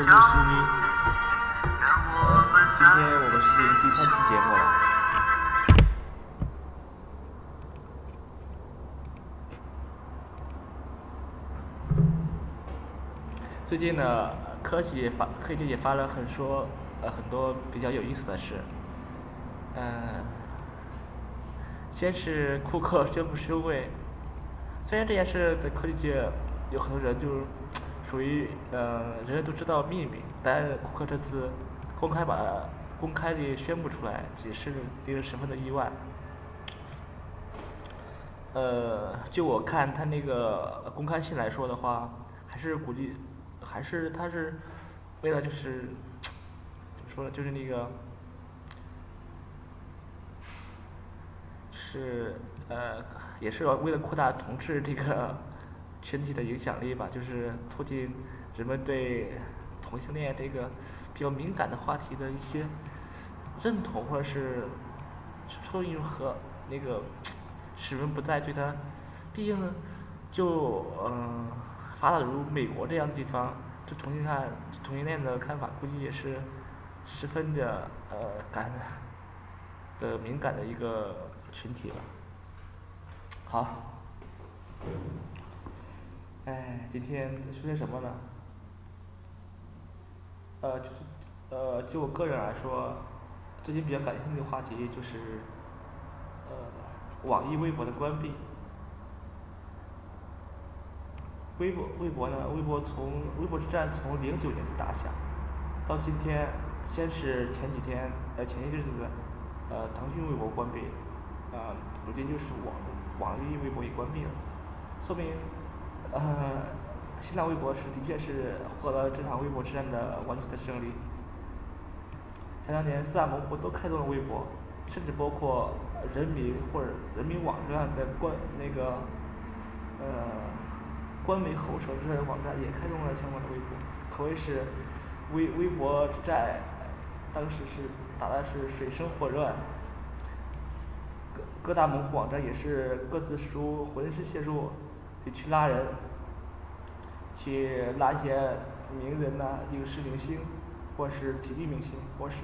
我是陆西咪。让我们今天我们是第三期节目了。最近呢，科技发科技也发了很说呃很多比较有意思的事。嗯、先是库克宣布收位，虽然这件事在科技界有很多人就属于呃人人都知道秘密，但库克这次公开把公开的宣布出来，也是令人十分的意外。呃，就我看他那个公开信来说的话，还是鼓励，还是他是为了就是怎么说呢，就是那个是呃，也是为了扩大同志这个群体的影响力吧，就是促进人们对同性恋这个比较敏感的话题的一些认同，或者是出于和那个使人不再对他，毕竟就嗯、发达如美国这样的地方，对同性恋同性恋的看法估计也是十分的呃感的敏感的一个群体了。好，哎，今天说些什么呢？呃，就是呃，就我个人来说，最近比较感兴趣的话题就是，呃，网易微博的关闭。微博微博呢，微博从微博之战从零九年就打响，到今天，先是前几天呃前些日子，呃腾讯微博关闭，啊、如今就是网网易微博也关闭了，说明呃新浪微博是的确是获得了这场微博之战的完全的胜利。前两年四大门户都开通了微博，甚至包括人民或者人民网这样的官那个呃官媒后手之类的网站也开通了相关的微博，可谓是微微博之战，当时是打的是水深火热。各各大门户网站也是各自使出浑身解数得去拉人，去拉一些名人呐、影视明星，或是体育明星，或是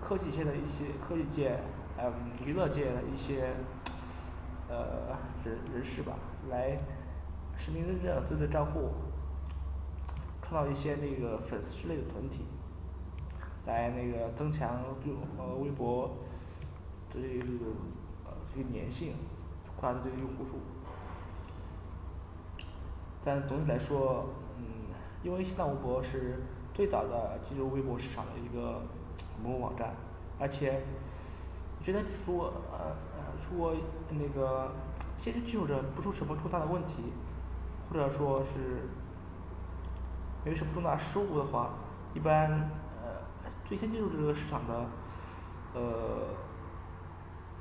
科技界的一些科技界嗯娱乐界的一些呃人人士吧，来实名认证自己的账户，创造一些那个粉丝之类的团体，来那个增强就呃微博这个呃这个粘性，扩大这个用户数。但总体来说，嗯，因为新浪微博是最早的进入微博市场的一个门户网站，而且觉得说呃呃说那个先进入者不出什么重大的问题，或者说是没什么重大失误的话，一般呃最先进入这个市场的呃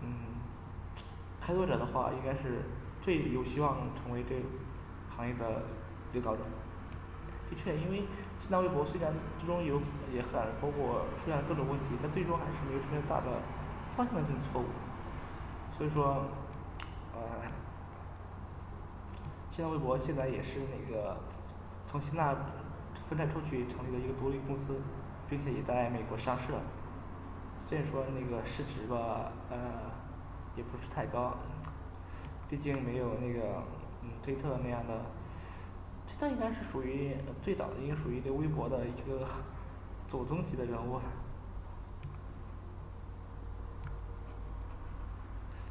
嗯开拓者的话应该是最有希望成为这行业的领导者。的确，因为新浪微博虽然之中有也很包括出现各种问题，但最终还是没有出现大的方向性的错误。所以说呃新浪微博现在也是那个从新浪分拆出去成立了一个独立公司，并且也在美国上市了。虽然说那个市值吧呃也不是太高，毕竟没有那个嗯推特那样的，推特应该是属于最早的应该属于这微博的一个 祖宗级的人物。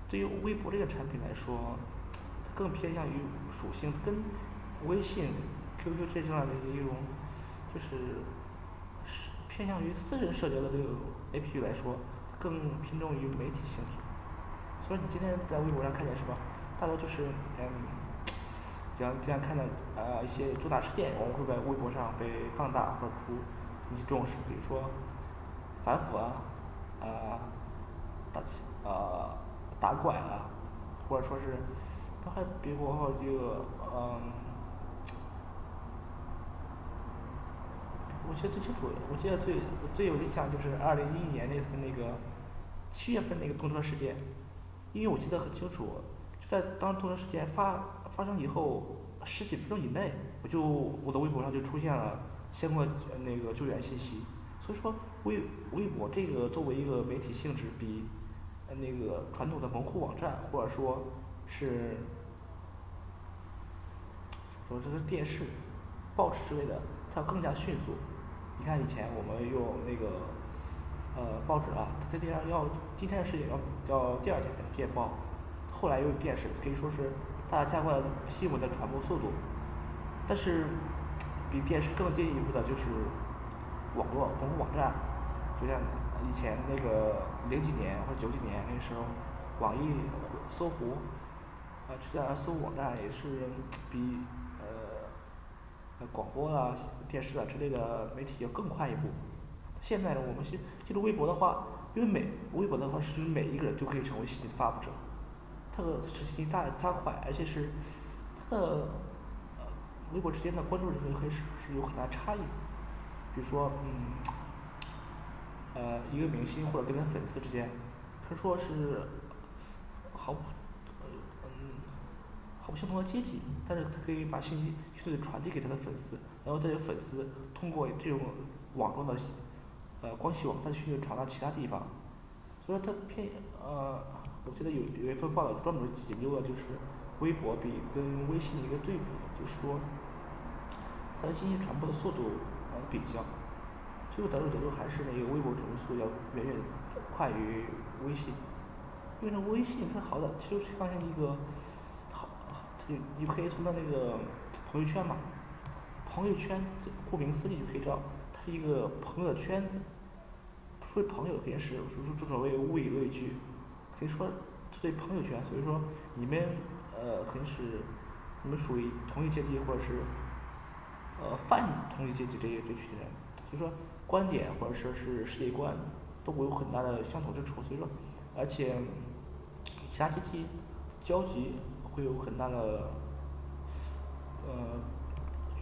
对于微博这个产品来说，更偏向于属性跟微信 Q Q 这样的一种就是偏向于私人社交的这种 A P P 来说，更偏重于媒体性质。所以你今天在微博上看见是吧？大多就是嗯比方经常看到啊一些重大事件，我们会在微博上被放大或者出引起重视，比如说反腐啊啊打啊打拐啊，或者说是包括比如说这个嗯我记得最清楚，我记得最最有印象就是二零一一年那次那个七月份那个动车事件，因为我记得很清楚，就在当动车事件发发生以后十几分钟以内，我就我的微博上就出现了相关那个救援信息，所以说微微博这个作为一个媒体性质比那个传统的门户网站或者说是或者是电视报纸之类的，它更加迅速。你看以前我们用那个呃报纸啊，它这边要今天的事情要要第二天才能见报，后来又电视可以说是大大加快了新闻的传播速度。但是比电视更进一步的就是网络门户网站，就像以前那个零几年或者九几年那时候，网易搜狐啊这样搜网站也是比呃广播啊电视啊之类的媒体要更快一步。现在呢我们是记录微博的话，因为每微博的话是每一个人都可以成为信息的发布者，它的实行大加快，而且是它的呃微博之间的关注人数可以是是有很大差异。比如说嗯呃一个明星或者跟他粉丝之间，他说是毫不呃嗯毫不相同的阶级，但是他可以把信息迅速的传递给他的粉丝，然后这些粉丝通过这种网络的呃关系网再去传到其他地方。所以说它偏呃我记得有有一份报道专门研究了就是微博比跟微信的一个对比，就是说它的信息传播的速度来比较，最后得出结论还是那个微博传播速度要远远快于微信。因为这微信它好在就是发现一个好你你可以从它那个朋友圈嘛朋友圈顾名思义就可以知道，它是一个朋友的圈子，说朋友也是正所谓物以类聚，以说这对朋友圈，所以说你们呃肯定是你们属于同一阶级或者是呃泛同一阶级这一这群人，就说观点或者说是世界观都会有很大的相同之处，所以说而且其他阶级交集会有很大的呃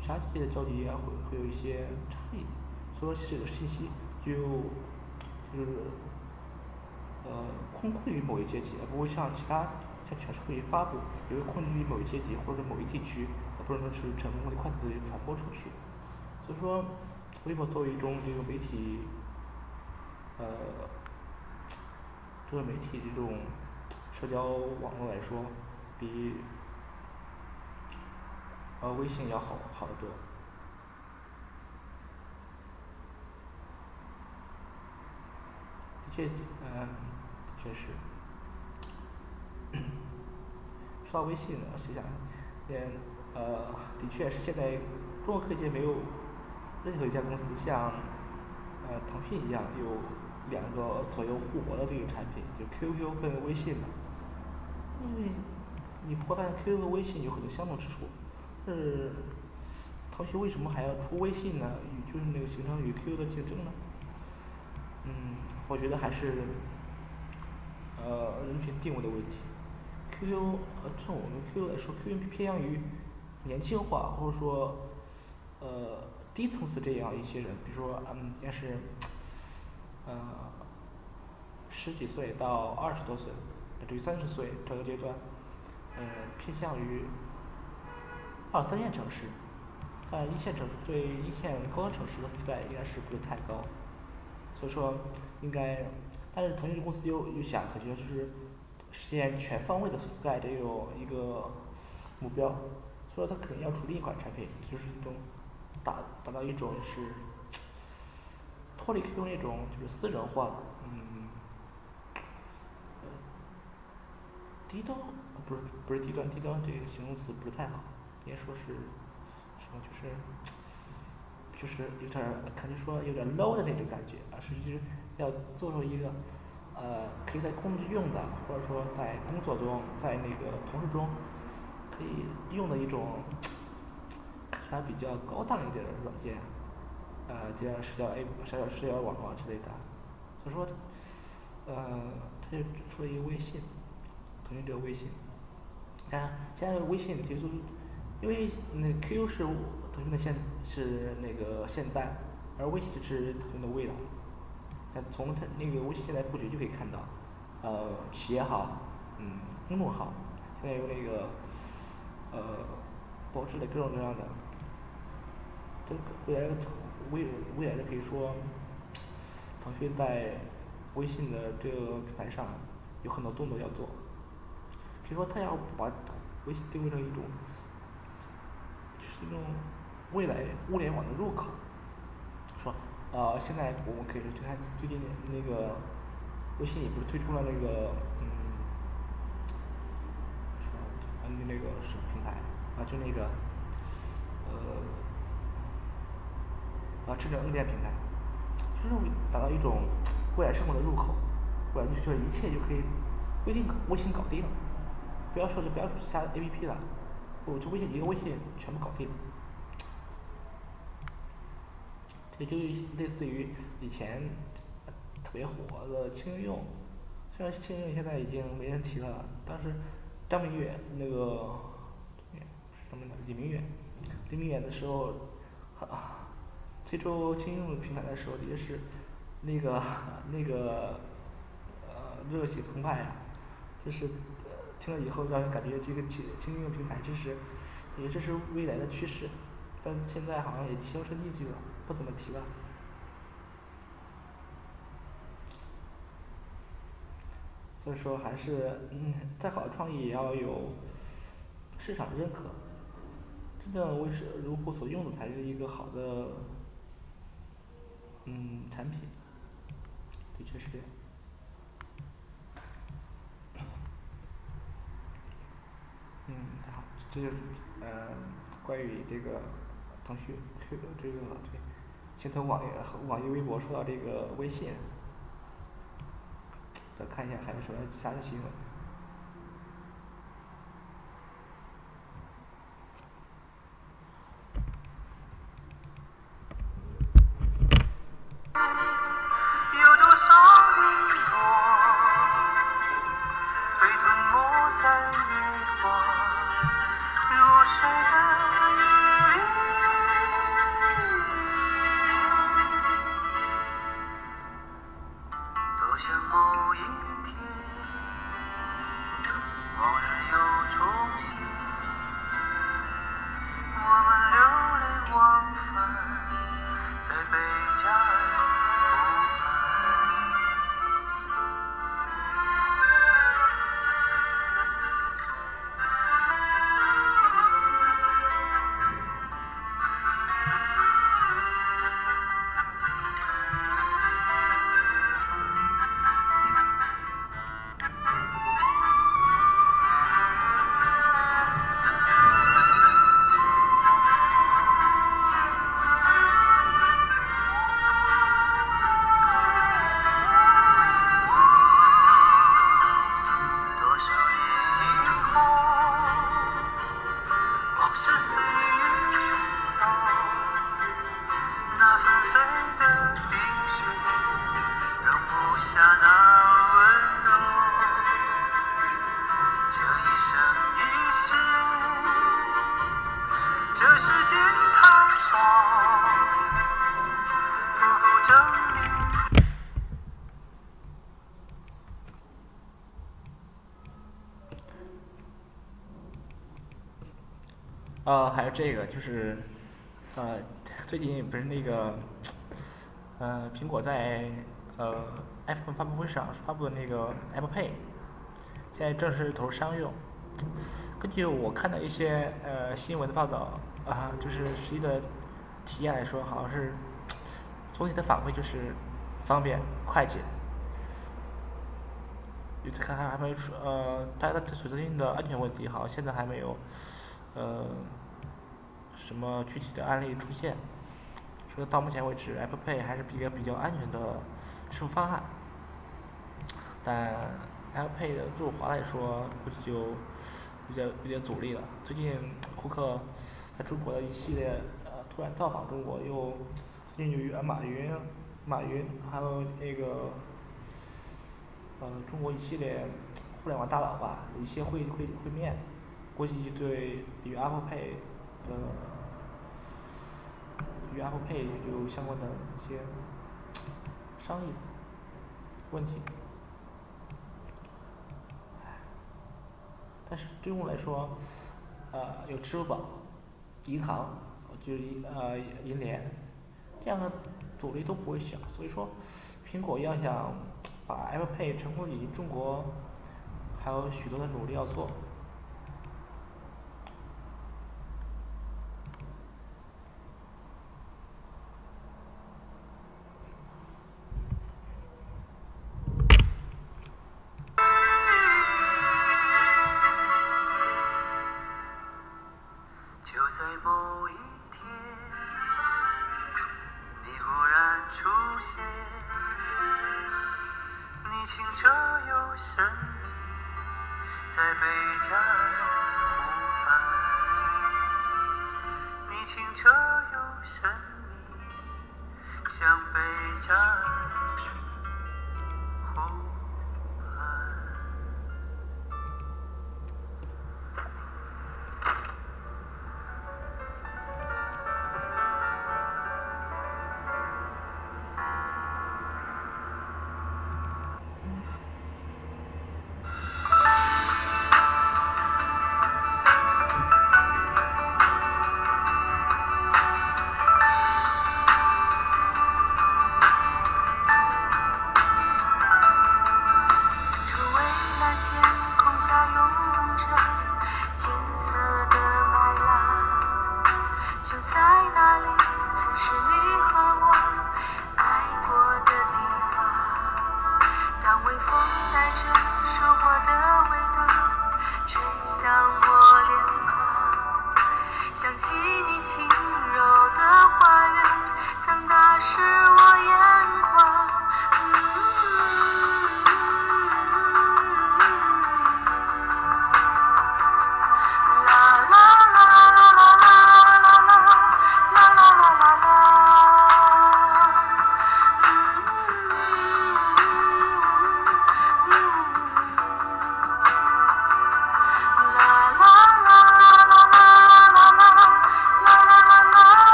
其他阶级的交集也会会有一些差异，所以说这个信息就就是呃空库于某一阶级，而不会像其他像全社会发布，比如空于某一阶级或者某一地区，而不能说是成为快速的传播出去。所以说微博作为一种这个媒体呃作为媒体这种社交网络来说，比呃微信要好好得多。这嗯确实。说到微信呢我想嗯呃的确是现在中国科技没有任何一家公司像呃腾讯一样有两个左右互搏的这个产品，就 Q Q 跟微信嘛因为你不会发现 Q Q 和微信有很多相同之处，是腾讯为什么还要出微信呢？与就是那个形成与 Q Q 的竞争呢？嗯我觉得还是呃人群定位的问题，Q Q 呃从我们 Q Q 来说 Q Q 偏向于年轻化或者说呃低层次这样一些人，比如说嗯应该是呃十几岁到二十多岁乃至于三十岁这个阶段，呃偏向于二三线城市，但一线城市对一线高端城市的覆盖应该是不是太高。所以说应该但是腾讯公司又又想可能就是实现全方位的覆盖这种一个目标，所以它肯定要出另一款产品，就是一种达达到一种就是脱离 Q Q 那种就是私人化嗯低端不是不是低端低端这个形容词不是太好，应该说是什么就是就是有点儿可能说有点 low 的那种感觉，啊实际要做出一个呃可以在工作用的，或者说在工作中在那个同事中可以用的一种还比较高档一点的软件，呃就像社交 A 社交社交网络之类的。所以说呃他就出了一个微信，腾讯这个微信但现在微信就是因为那 Q Q 是腾讯的现是那个现在，而微信就是腾讯的未来。那从它那个微信现在布局就可以看到，呃企业号，嗯公众号，现在有那个呃保持的各种各样的，这未来的未未来的可以说，腾讯在微信的这个平台上有很多动作要做，所以说他要把微信定位成一种是一种未来物联网的入口，呃现在我们可以就看最近那个微信也不是推出了那个嗯什么嗯那个什么平台啊就那个呃啊智能硬件平台，就是达到一种未来生活的入口，未来就是一切就可以微信微信搞定了，不要说是不要说其他 A P P 了，我就微信一个微信全部搞定。也就类似于以前特别火的轻应用，虽然轻应用现在已经没人提了，但是张明远那个什么李明远李明远的时候啊推出轻应用平台的时候也是那个那个呃热血澎湃呀，就是听了以后让人感觉这个轻轻应用平台真是也这是未来的趋势，但现在好像也销声匿迹了，不怎么提了。所以说还是嗯再好的创意也要有市场认可，真正为是用户所用的才是一个好的嗯产品，的确是这样。嗯好这就是呃关于这个腾讯这个这个对先从网页网易微博说到这个微信，再看一下还有什么其他的新闻。这个就是呃最近不是那个呃苹果在呃 iPhone 发布会上发布的那个 apple pay，现在正式投入商用。根据我看到一些呃新闻的报道啊就是实际的体验来说，好像是总体的反馈就是方便快捷。具体看看还没出呃它的随身的安全问题好像现在还没有呃什么具体的案例出现，说到目前为止 apple pay 还是一个比较安全的支付方案。但 apple pay 的入华来说估计就有点有点阻力了，最近库克在中国的一系列呃突然造访中国，又最近与马云马云还有那个呃中国一系列互联网大佬吧一些会会会面，估计对与 apple pay 的与 apple pay 有相关的一些商业问题。但是对我来说，呃，有支付宝、银行，就是呃银联，这样的阻力都不会小。所以说，苹果要想把 Apple Pay 成功引进中国，还有许多的努力要做。搞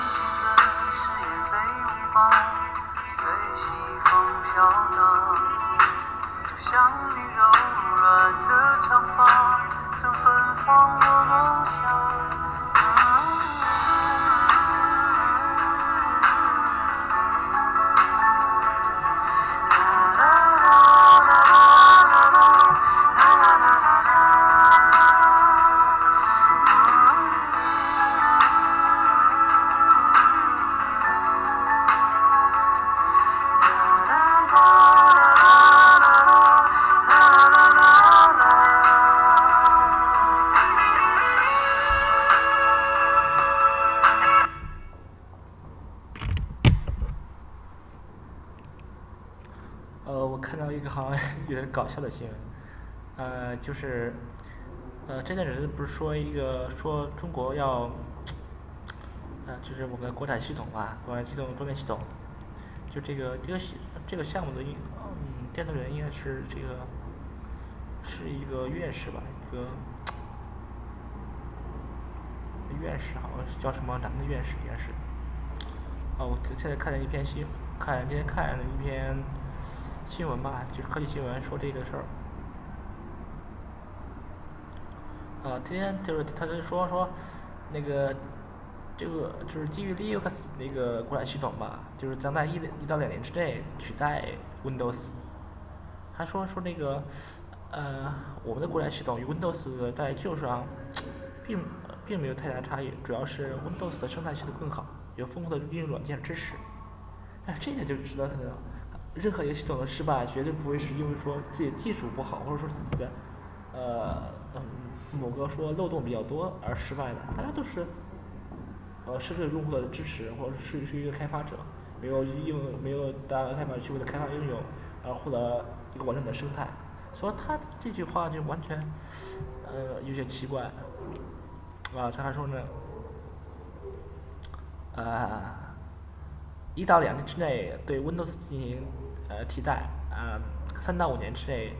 Thank you. 的新闻，呃，就是，呃，这段人不是说一个说中国要，呃，就是我们的国产系统吧，国产系统桌面系统，就这个这个系这个项目的应，嗯，电头人应该是这个，是一个院士吧，一个院士，好像是叫什么咱们的院士应该是，哦，我现在看了一篇新，看今天看了一篇。新闻吧，就是科技新闻说这个事儿。啊，今天就是他就说说，那个这个就是基于 Linux 那个国产系统吧，就是将在一一到两年之内取代 Windows。他说说那个呃，我们的国产系统与 Windows 在技术上并并没有太大差异，主要是 Windows 的生态系统更好，有丰富的应用软件支持。哎这个就值得很。任何一个系统的失败，绝对不会是因为说自己技术不好，或者说自己的呃嗯某个说漏洞比较多而失败的。大家都是呃失去了用户的支持，或者是是一个开发者，没有应没有大家开发去为了开发应用而获得一个完整的生态。所以他这句话就完全呃有些奇怪。啊，他还说呢，呃，一到两年之内对 Windows 进行呃替代，啊，三到五年之内，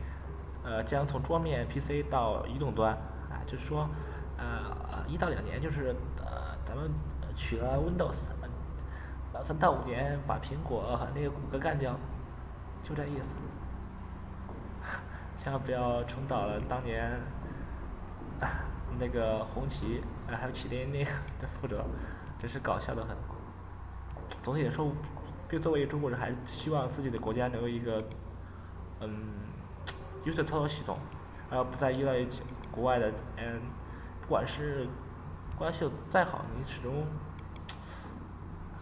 呃，将从桌面 PC 到移动端，啊，就是说，呃，一到两年就是呃，咱们取了 Windows，呃，三到五年把苹果和那个谷歌干掉，就这意思，千万不要重蹈了当年。那个红旗，呃还有麒麟那个的覆辙，真是搞笑的很。总体来说，就作为中国人，还是希望自己的国家能有一个，嗯，优秀的操作系统，而不再依赖于国外的，嗯，不管是关系再好，你始终，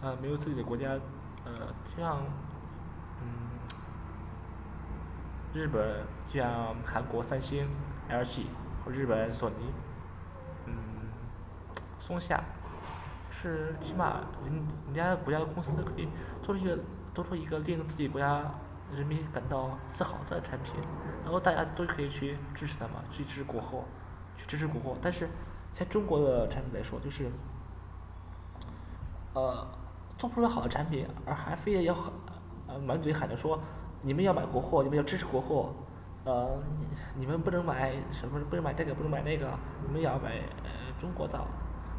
呃，没有自己的国家，呃，就像，嗯，日本，就像韩国三星、LG，和日本索尼。嗯，松下是起码人人家国家的公司可以做出一个做出一个令自己国家人民感到自豪的产品，然后大家都可以去支持他嘛，去支持国货，去支持国货。但是像中国的产品来说，就是呃做不出来好的产品，而还非得要呃满嘴喊着说你们要买国货，你们要支持国货。呃，你们不能买什么？不能买这个，不能买那个。你们要买呃中国造。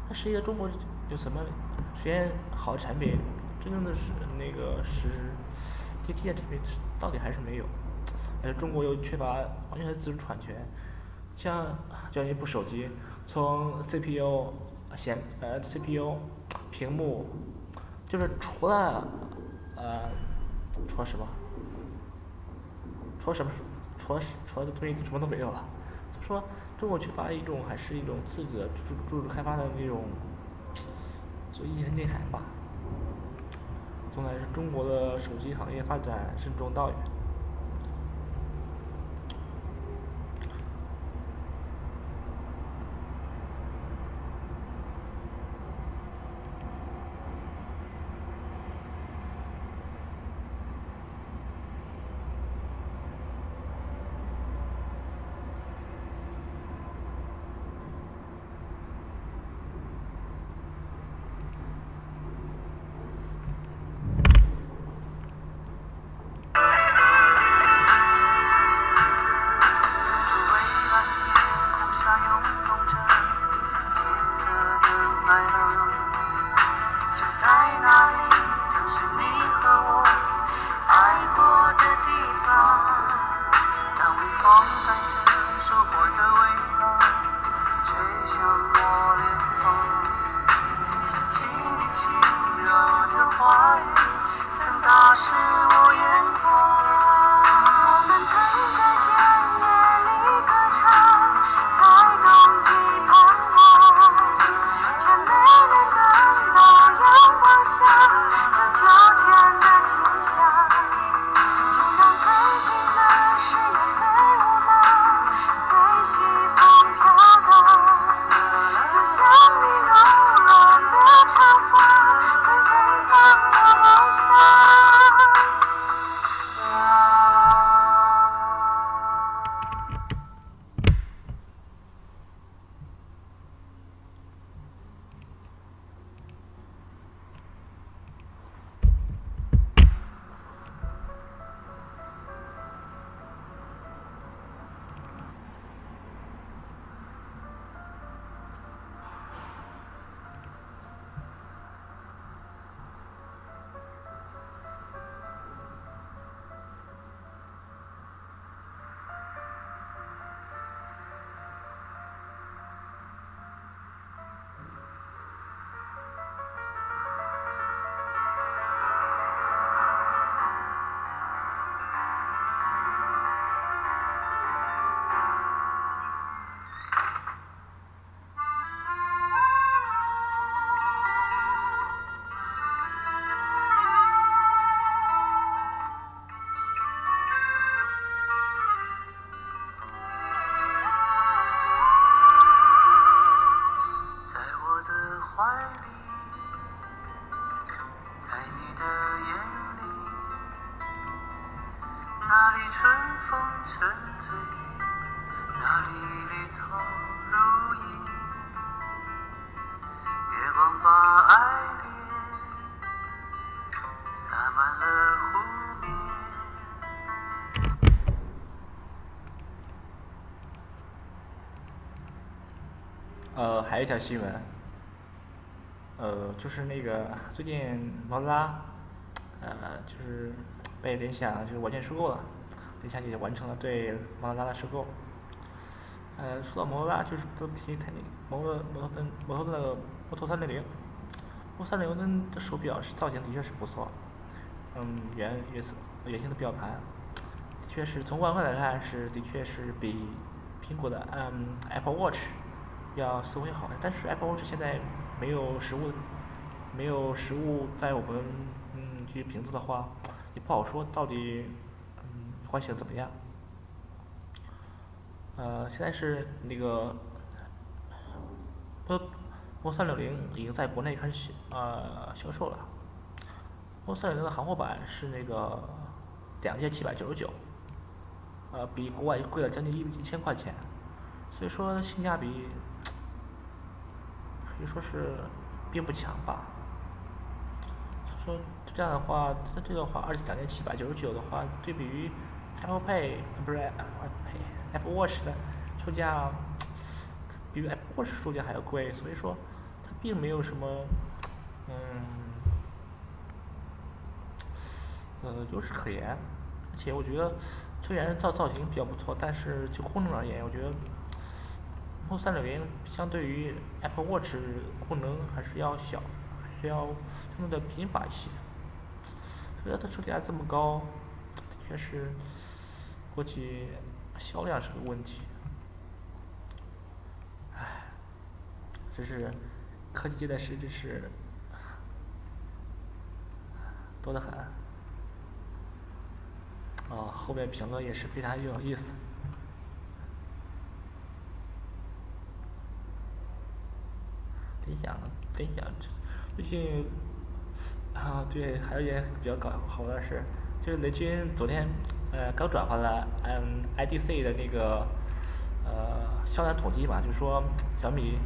那实际上中国有什么？实际好产品，真正的是那个是贴贴产品，到底还是没有。呃，中国又缺乏完全的自主产权。像就像一部手机，从 CPU 显呃 CPU 屏幕，就是除了呃除了什么？除了什么？除了除了这东西什么都没有了，说中国缺乏一种还是一种自己的自主开发的那种，所以一些内涵吧。总来说，中国的手机行业发展任重道远。一条新闻，呃，就是那个最近摩托拉，呃，就是被联想就是完全收购了，联想也完成了对摩托拉的收购。呃，说到摩托拉，就是都提肯定摩托摩托森摩托那个摩托三六零，摩托三六零的手表是造型的确是不错，嗯，圆圆色圆形的表盘，确是从外观来看是的确是比苹果的嗯 Apple Watch。要似乎要好的，但是 Apple Watch 现在没有实物，没有实物在我们嗯这些瓶子的话，也不好说到底嗯换型怎么样。呃，现在是那个，波波三六零已经在国内开始呃销售了，波三六零的行货版是那个两千七百九十九，呃比国外贵了将近一一千块钱，所以说性价比。可以说是并不强吧。说这样的话，它这个话，而且两千七百九十九的话，对比于 Apple Pay 不是 Apple Pay，Apple Watch 的售价，比 Apple Watch 售价还要贵，所以说它并没有什么嗯呃优势可言。而且我觉得虽然造造型比较不错，但是就功能而言，我觉得。摩托三六零相对于 Apple Watch 功能还是要小，还是要用的频繁一些。所以它售价这么高，确实估计销量是个问题。唉，这是科技界的实际是多得很。啊，后面评论也是非常有意思。联想，联想，最近啊对，还有一件比较搞好的事，就是雷军昨天呃刚转发了嗯 IDC 的那个呃销量统计嘛，就是说小米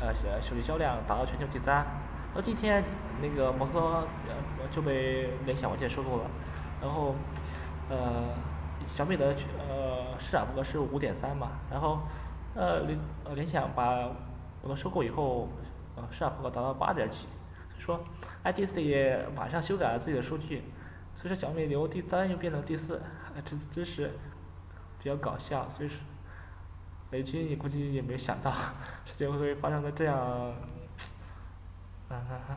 呃手机销量达到全球第三，然后今天那个摩托呃就被联想完全收购了，然后呃小米的呃市场份额是五点三嘛，然后呃联呃联想把摩托收购以后。市场份额达到八点几，说，IDC 也马上修改了自己的数据，所以说小米由第三又变成第四，这真是比较搞笑。所以说，雷军也估计也没想到事情会发生在这样，嗯哼哼，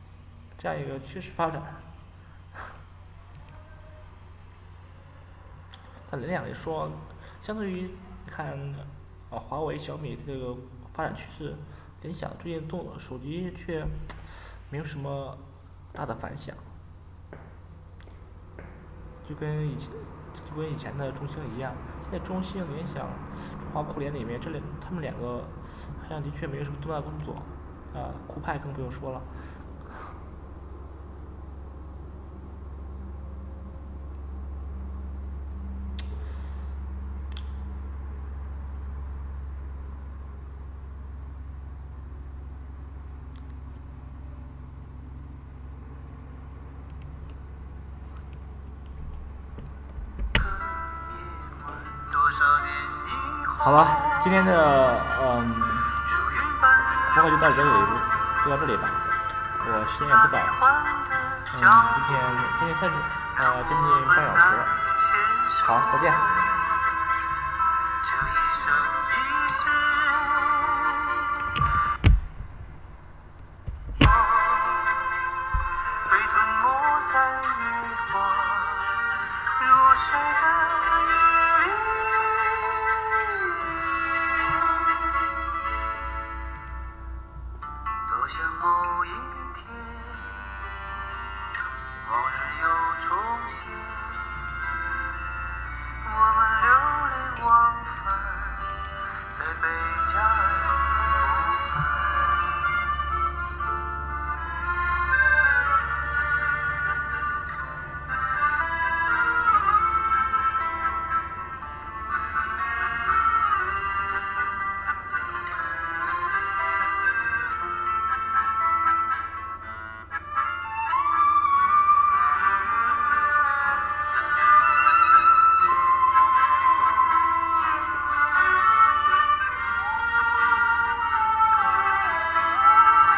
这样一个趋势发展。他联想也说，相对于看啊华为、小米这个发展趋势。联想最近动手机却没有什么大的反响，就跟以前就跟以前的中兴一样，现在中兴、联想、华酷联里面，这两他们两个好像的确没有什么重大工作，啊酷派更不用说了。今天的嗯，播客就到这里，就到这里吧。我时间也不早了，嗯，今天今天三十，呃，将近半小时。好，再见。